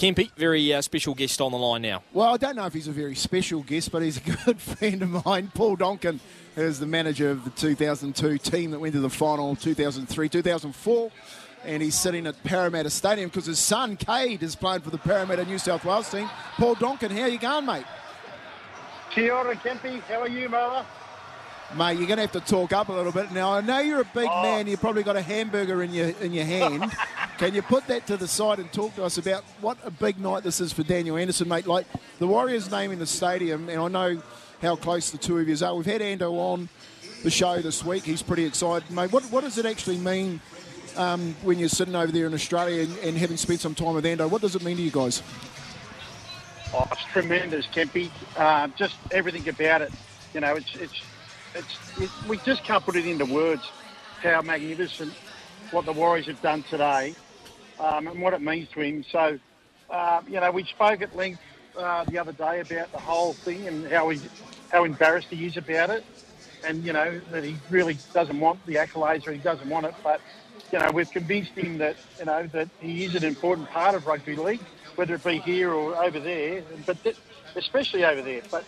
Kempy, very uh, special guest on the line now. Well, I don't know if he's a very special guest, but he's a good friend of mine. Paul Donkin is the manager of the 2002 team that went to the final 2003, 2004. And he's sitting at Parramatta Stadium because his son, Cade, is playing for the Parramatta New South Wales team. Paul Donkin, how you going, mate? Kia ora, Kempy. How are you, brother? Mate, you're going to have to talk up a little bit. Now, I know you're a big Oh. man. You've probably got a hamburger in your in your hand. Can you put that to the side and talk to us about what a big night this is for Daniel Anderson, mate? Like the Warriors' name in the stadium, and I know how close the two of you are. We've had Ando on the show this week. He's pretty excited, mate. What, what does it actually mean um, when you're sitting over there in Australia and, and having spent some time with Ando? What does it mean to you guys? Oh, it's tremendous, Kempy. Uh, just everything about it. You know, it's it's it's it, we just can't put it into words how magnificent what the Warriors have done today um, and what it means to him. So, uh, you know, we spoke at length uh, the other day about the whole thing and how he how embarrassed he is about it, and you know that he really doesn't want the accolades or he doesn't want it, but. You know, we've convinced him that you know that he is an important part of rugby league, whether it be here or over there, but th- especially over there. But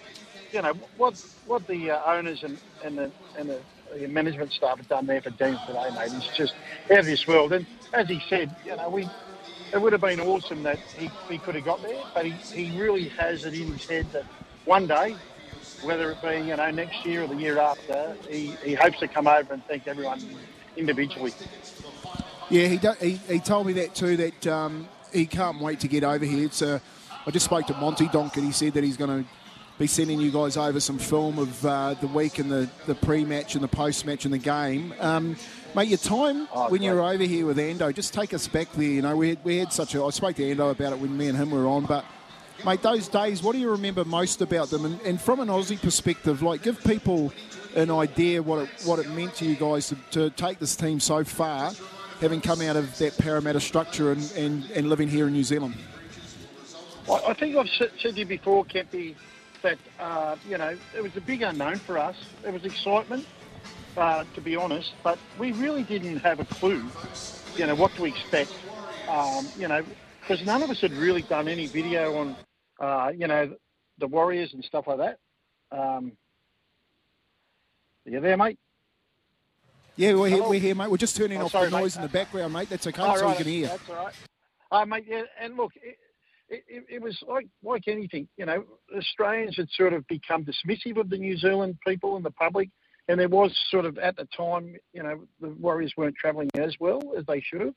you know what what the uh, owners and and the and the, the management staff have done there for Dean today, mate, is just out of this world. And as he said, you know, we it would have been awesome that he, he could have got there, but he, he really has it in his head that one day, whether it be you know next year or the year after, he, he hopes to come over and thank everyone individually. Yeah, he, do, he he told me that too. That um, he can't wait to get over here. It's uh, I just spoke to Monty Donkin. He said that he's going to be sending you guys over some film of uh, the week and the, the pre-match and the post-match and the game. Um, mate, your time Oh, when you were over here with Ando, just take us back there. You know, we had, we had such a. I spoke to Ando about it when me and him were on, but. Mate, those days, what do you remember most about them? And, and from an Aussie perspective, like, give people an idea what it, what it meant to you guys to, to take this team so far, having come out of that Parramatta structure and, and, and living here in New Zealand. I, I think I've said, said to you before, Kempy, that uh, you know it was a big unknown for us. There was excitement, uh, to be honest, but we really didn't have a clue, you know, what to expect. Um, you know, because none of us had really done any video on, uh, you know, the Warriors and stuff like that. Um, you there, mate? Yeah, we're here, we're here, mate. We're just turning Oh, off sorry, the noise mate. in the background, mate. That's okay, Oh, so we can hear. That's all right. Uh, mate, yeah, and look, it, it, it, it was like like anything, you know, Australians had sort of become dismissive of the New Zealand people and the public, and there was sort of at the time, you know, the Warriors weren't travelling as well as they should have,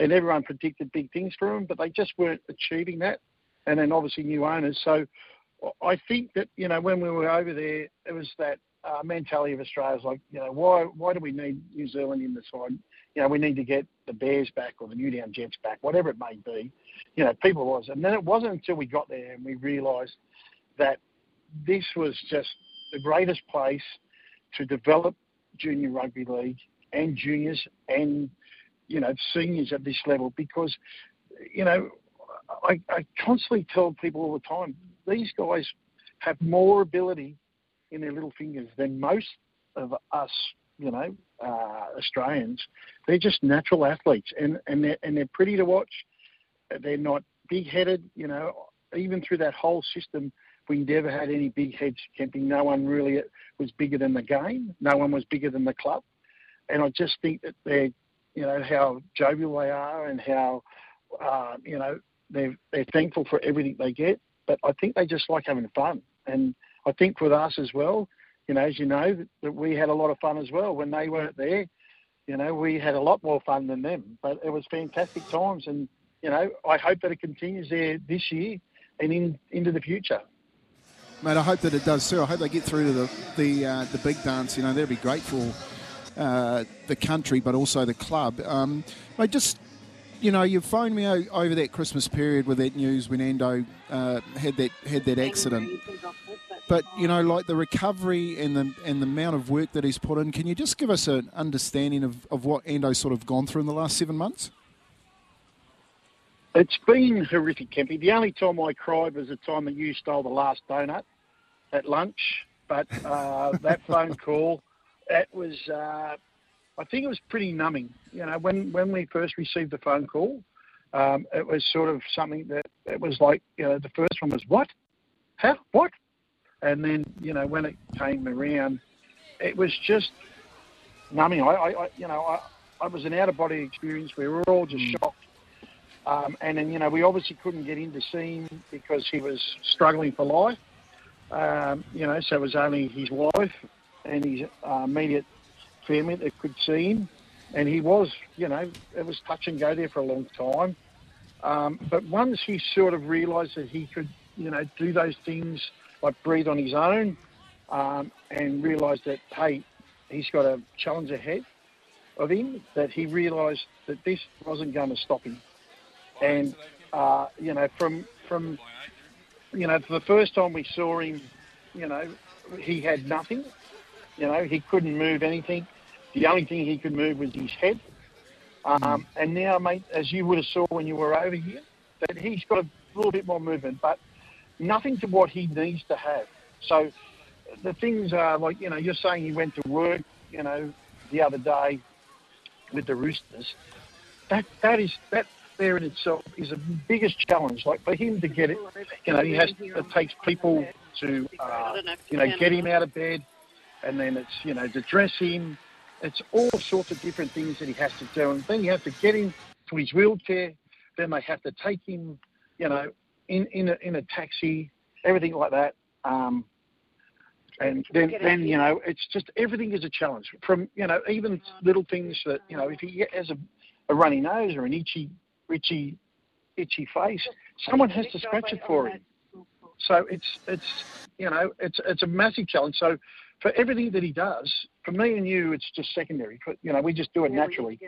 and everyone predicted big things for them, but they just weren't achieving that, and then obviously new owners. So I think that you know when we were over there, it was that uh, mentality of Australia is like, you know, why why do we need New Zealand in the side? You know, we need to get the Bears back or the New Newtown Jets back, whatever it may be. You know, people was, and then it wasn't until we got there and we realised that this was just the greatest place to develop junior rugby league and juniors and you know seniors at this level because you know I, I constantly tell people all the time these guys have more ability in their little fingers than most of us you know uh, Australians. They're just natural athletes and and they're, and they're pretty to watch. They're not big headed you know. Even through that whole system we never had any big heads camping. No one really was bigger than the game. No one was bigger than the club. And I just think that they're you know how jovial they are and how uh, you know they're they're thankful for everything they get. But I think they just like having fun, and I think with us as well. You know, as you know, that, that we had a lot of fun as well when they weren't there. You know, we had a lot more fun than them, but it was fantastic times, and you know, I hope that it continues there this year and in into the future. Mate, I hope that it does too. I hope they get through to the the, uh, the big dance. You know, that'd be great for uh, the country, but also the club. Um, mate, just you know, you phoned me o- over that Christmas period with that news when Ando uh, had that had that accident. But you know, like the recovery and the and the amount of work that he's put in, can you just give us an understanding of, of what Ando's sort of gone through in the last seven months? It's been horrific, Kempy. The only time I cried was the time that you stole the last donut at lunch. But uh, that phone call, that was, uh, I think it was pretty numbing. You know, when, when we first received the phone call, um, it was sort of something that it was like, you know, the first one was, what? How? What? And then, you know, when it came around, it was just numbing. I, I, I you know, I, I was an out of body experience. We were all just shocked. Um, and then, you know, we obviously couldn't get in to see him because he was struggling for life. Um, you know, so it was only his wife and his uh, immediate family that could see him. And he was, you know, it was touch and go there for a long time. Um, but once he sort of realised that he could, you know, do those things like breathe on his own um, and realised that, hey, he's got a challenge ahead of him, that he realised that this wasn't going to stop him. And uh, you know, from from you know, for the first time we saw him, you know, he had nothing. You know, he couldn't move anything. The only thing he could move was his head. Um, and now, mate, as you would have saw when you were over here, that he's got a little bit more movement, but nothing to what he needs to have. So the things are like, you know, you're saying he went to work, you know, the other day with the Roosters. That that is that there in itself is the biggest challenge. Like for him to get it, you know, he has it takes people to uh, you know get him out of bed, and then it's you know to dress him. It's all sorts of different things that he has to do, and then you have to get him to his wheelchair. Then they have to take him, you know, in in a, in a taxi, everything like that. Um, and then, then you know, it's just everything is a challenge. From you know, even little things that you know, if he has a, a runny nose or an itchy itchy, itchy face, someone has to scratch it for him. So it's it's you know it's it's a massive challenge. So for everything that he does, for me and you, it's just secondary. You know, we just do it naturally.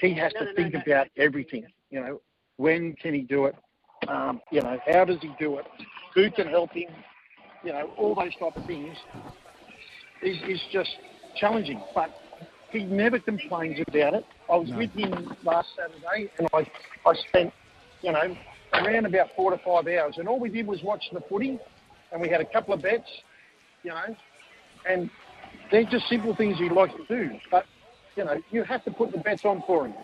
He has to think about everything. You know, when can he do it? Um, you know, how does he do it? Who can help him? You know, all those type of things is is just challenging. But he never complains about it. I was no. with him last Saturday, and I I spent you know around about four to five hours, and all we did was watch the footy, and we had a couple of bets, you know, and they're just simple things he likes to do. But you know, you have to put the bets on for him,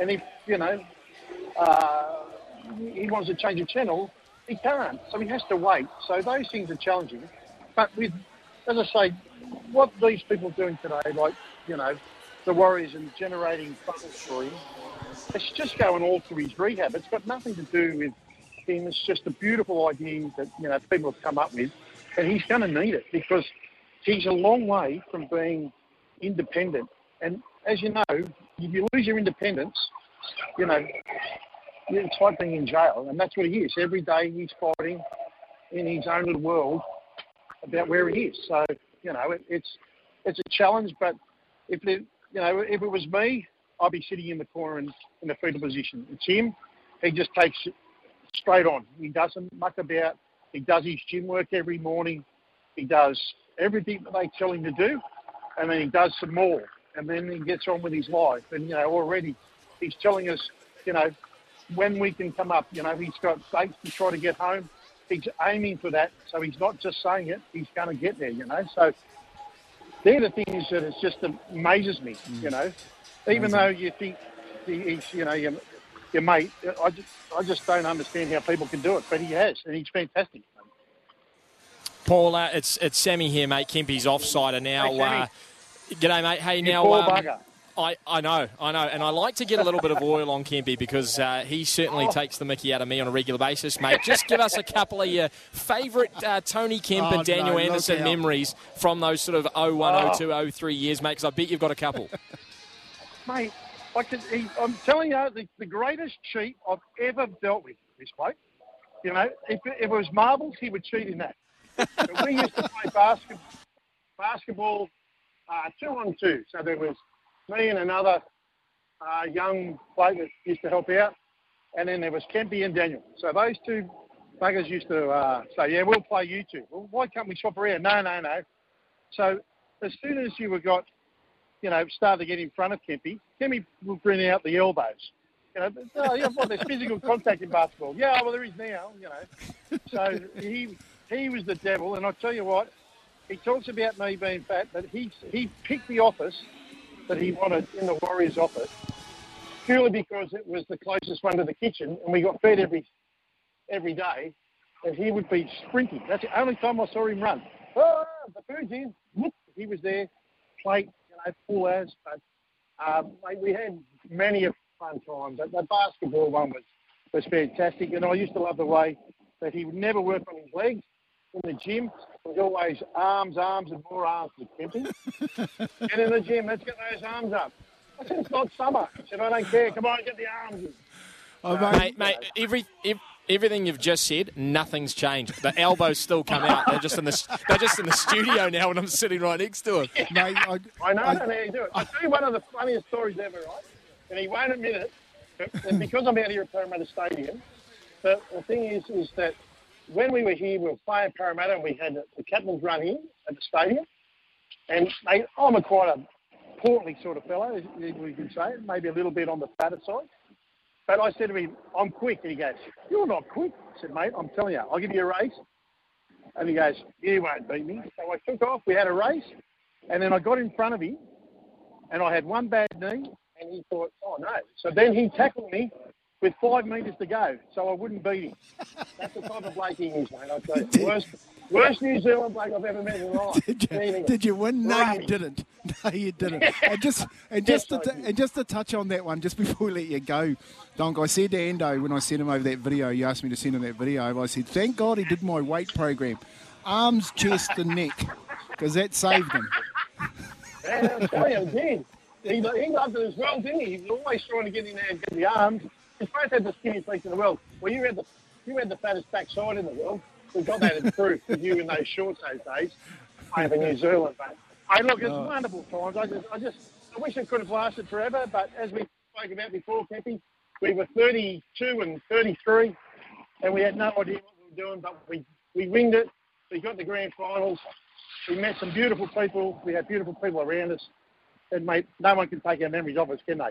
and if you know uh, he wants to change a channel, he can't, so he has to wait. So those things are challenging. But with, as I say, what these people are doing today, like you know, the Warriors and generating funds for him. It's just going all through his rehab. It's got nothing to do with him. It's just a beautiful idea that you know people have come up with, and he's going to need it because he's a long way from being independent. And as you know, if you lose your independence, you know you're it's like being in jail, and that's what he is. Every day he's fighting in his own little world about where he is. So you know it, it's it's a challenge, but if it, you know, if it was me, I'd be sitting in the corner in, in the fetal position. It's him. He just takes it straight on. He doesn't muck about. He does his gym work every morning. He does everything that they tell him to do, and then he does some more. And then he gets on with his life. And you know, already he's telling us, you know, when we can come up. You know, he's got dates to try to get home. He's aiming for that, so he's not just saying it. He's going to get there. You know, so they're the things that it just amazes me. Mm. You know, even Amazing. though you think he's, you know, your, your mate, I just, I just don't understand how people can do it, but he has, and he's fantastic. Paul, uh, it's it's Sammy here, mate. Kempy's offside and now. Hey, uh, g'day, mate. Hey, you now. Um, I, I know, I know, and I like to get a little bit of oil on Kempy because uh, he certainly oh. takes the mickey out of me on a regular basis, mate. Just give us a couple of your favourite uh, Tony Kemp oh, and Daniel no, Anderson memories from those sort of 01, 02, 03 years, mate, because I bet you've got a couple. mate, I I'm telling you, the, the greatest cheat I've ever dealt with, this bloke. You know, if, if it was marbles, he would cheat in that. We used to play basket, basketball uh, two on two, so there was me and another uh, young bloke that used to help out. and then there was Kempy and Daniel. So those two buggers used to uh, say, "Yeah, we'll play you two. Well, why can't we swap around? No, no, no. So as soon as you were got, you know, started to get in front of Kempy, Kempy would bring out the elbows. You know, oh, yeah, well, there's physical contact in basketball. Yeah, well, there is now. You know, so he he was the devil, and I tell you what, he talks about me being fat, but he he picked the office that he wanted in the Warriors office purely because it was the closest one to the kitchen, and we got fed every every day, and he would be sprinting. That's the only time I saw him run. Oh, the food's in. He was there, plate, you know, full as. But um, we had many a fun time. But the basketball one was was fantastic, and I used to love the way that he would never work on his legs in the gym. It was always arms, arms, and more arms to Kempy. and in the gym, let's get those arms up. I said, it's not summer. I said, I don't care. Come on, get the arms in. Oh, mate, mate, every, every everything you've just said, nothing's changed. The elbows still come out. They're just in the they're just in the studio now, and I'm sitting right next to him. Mate, I, I know I, how you do it. I'll tell you one of the funniest stories ever, right? And he won't admit it, and because I'm out here at Parramatta Stadium, but the thing is, is that when we were here, we were playing Parramatta, and we had the captain's run in at the stadium, and mate, I'm a quite a portly sort of fellow, as we can say, maybe a little bit on the fatter side. But I said to him, I'm quick. And he goes, You're not quick. I said, Mate, I'm telling you, I'll give you a race. And he goes, You won't beat me. So I took off. We had a race. And then I got in front of him. And I had one bad knee. And he thought, Oh, no. So then he tackled me with five metres to go. So I wouldn't beat him. That's the type of bloke he is, mate. I tell you. Worst, Worst New Zealand bloke I've ever met in my life. did, you, did you win? No, you didn't. No, you didn't. and just and just yes, to, and just to touch on that one, just before we let you go, Donk, I said to Ando when I sent him over that video, you asked me to send him that video. I said, thank God he did my weight program, arms, chest, and neck, because that saved him. Man, tell you, did. He, he loved it as well, didn't he? He was always trying to get in there and get the arms. Both had the skinniest legs in the world. Well, you had the you had the fattest backside in the world we got that in proof with you in those shorts those days, over New Zealand. But hey, look, it's oh. wonderful times. I just, I just, I wish it could have lasted forever. But as we spoke about before, Cappy, we were 32 and 33, and we had no idea what we were doing. But we, we winged it. We got the grand finals. We met some beautiful people. We had beautiful people around us. And mate, no one can take our memories of us, can they?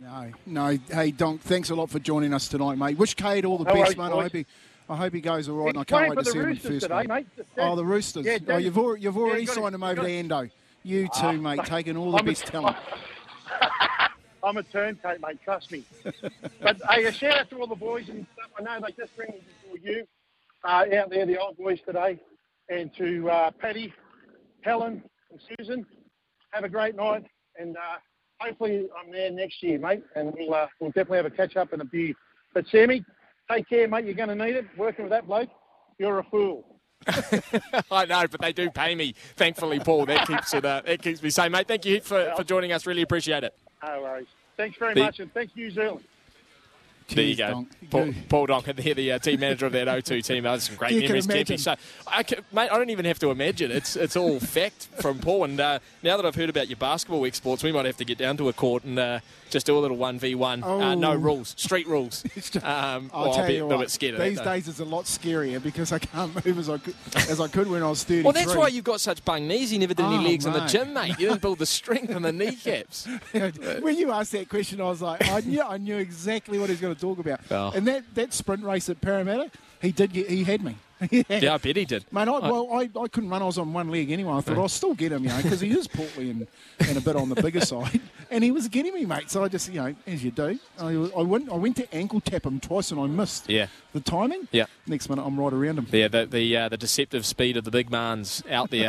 No, no. Hey, Donk, thanks a lot for joining us tonight, mate. Wish Cade all the no best, mate. I hope he, I hope he goes all right, and I can't wait to see him in first. Today, mate. Oh, the Roosters. Yeah, oh, you've already, you've already yeah, signed him over to Ando. You too, mate, taking all the I'm best a, talent. I'm a turncoat, mate. Trust me. but hey, a shout out to all the boys and stuff. I know they just ringing before you uh, out there, the old boys today, and to uh, Paddy, Helen, and Susan. Have a great night, and uh, hopefully I'm there next year, mate, and we'll, uh, we'll definitely have a catch up and a beer. But Sammy, Take care, mate. You're going to need it. Working with that bloke, you're a fool. I know, but they do pay me. Thankfully, Paul. That keeps it. Uh, that keeps me sane, mate. Thank you for, for joining us. Really appreciate it. No worries. Thanks very the, much, and thanks New Zealand. There you go. Paul, Paul Donkin, there, the uh, team manager of that O2 team. That's some great you memories, Kempy. So, I can, mate, I don't even have to imagine. It's it's all fact from Paul. And uh, now that I've heard about your basketball exports, we might have to get down to a court and uh, just do a little 1v1. Oh. Uh, no rules, street rules. um, I'll well, tell I'll be you a little bit scared These days it's a lot scarier because I can't move as I could, as I could when I was 33. Well, that's why you've got such bung knees. You never did any oh, legs mate. in the gym, mate. You didn't build the strength in the kneecaps. when you asked that question, I was like, I knew, I knew exactly what he was going to talk about. Oh. And that, that sprint race at Parramatta, he did get, he had me. yeah. yeah, I bet he did. Mate, I, well, I, I couldn't run. I was on one leg anyway. I thought I'll still get him, you know, because he is portly and, and a bit on the bigger side. And he was getting me, mate. So I just, you know, as you do, I, I went I went to ankle tap him twice and I missed. Yeah. The timing. Yeah. Next minute, I'm right around him. Yeah. The the uh, the deceptive speed of the big man's out there.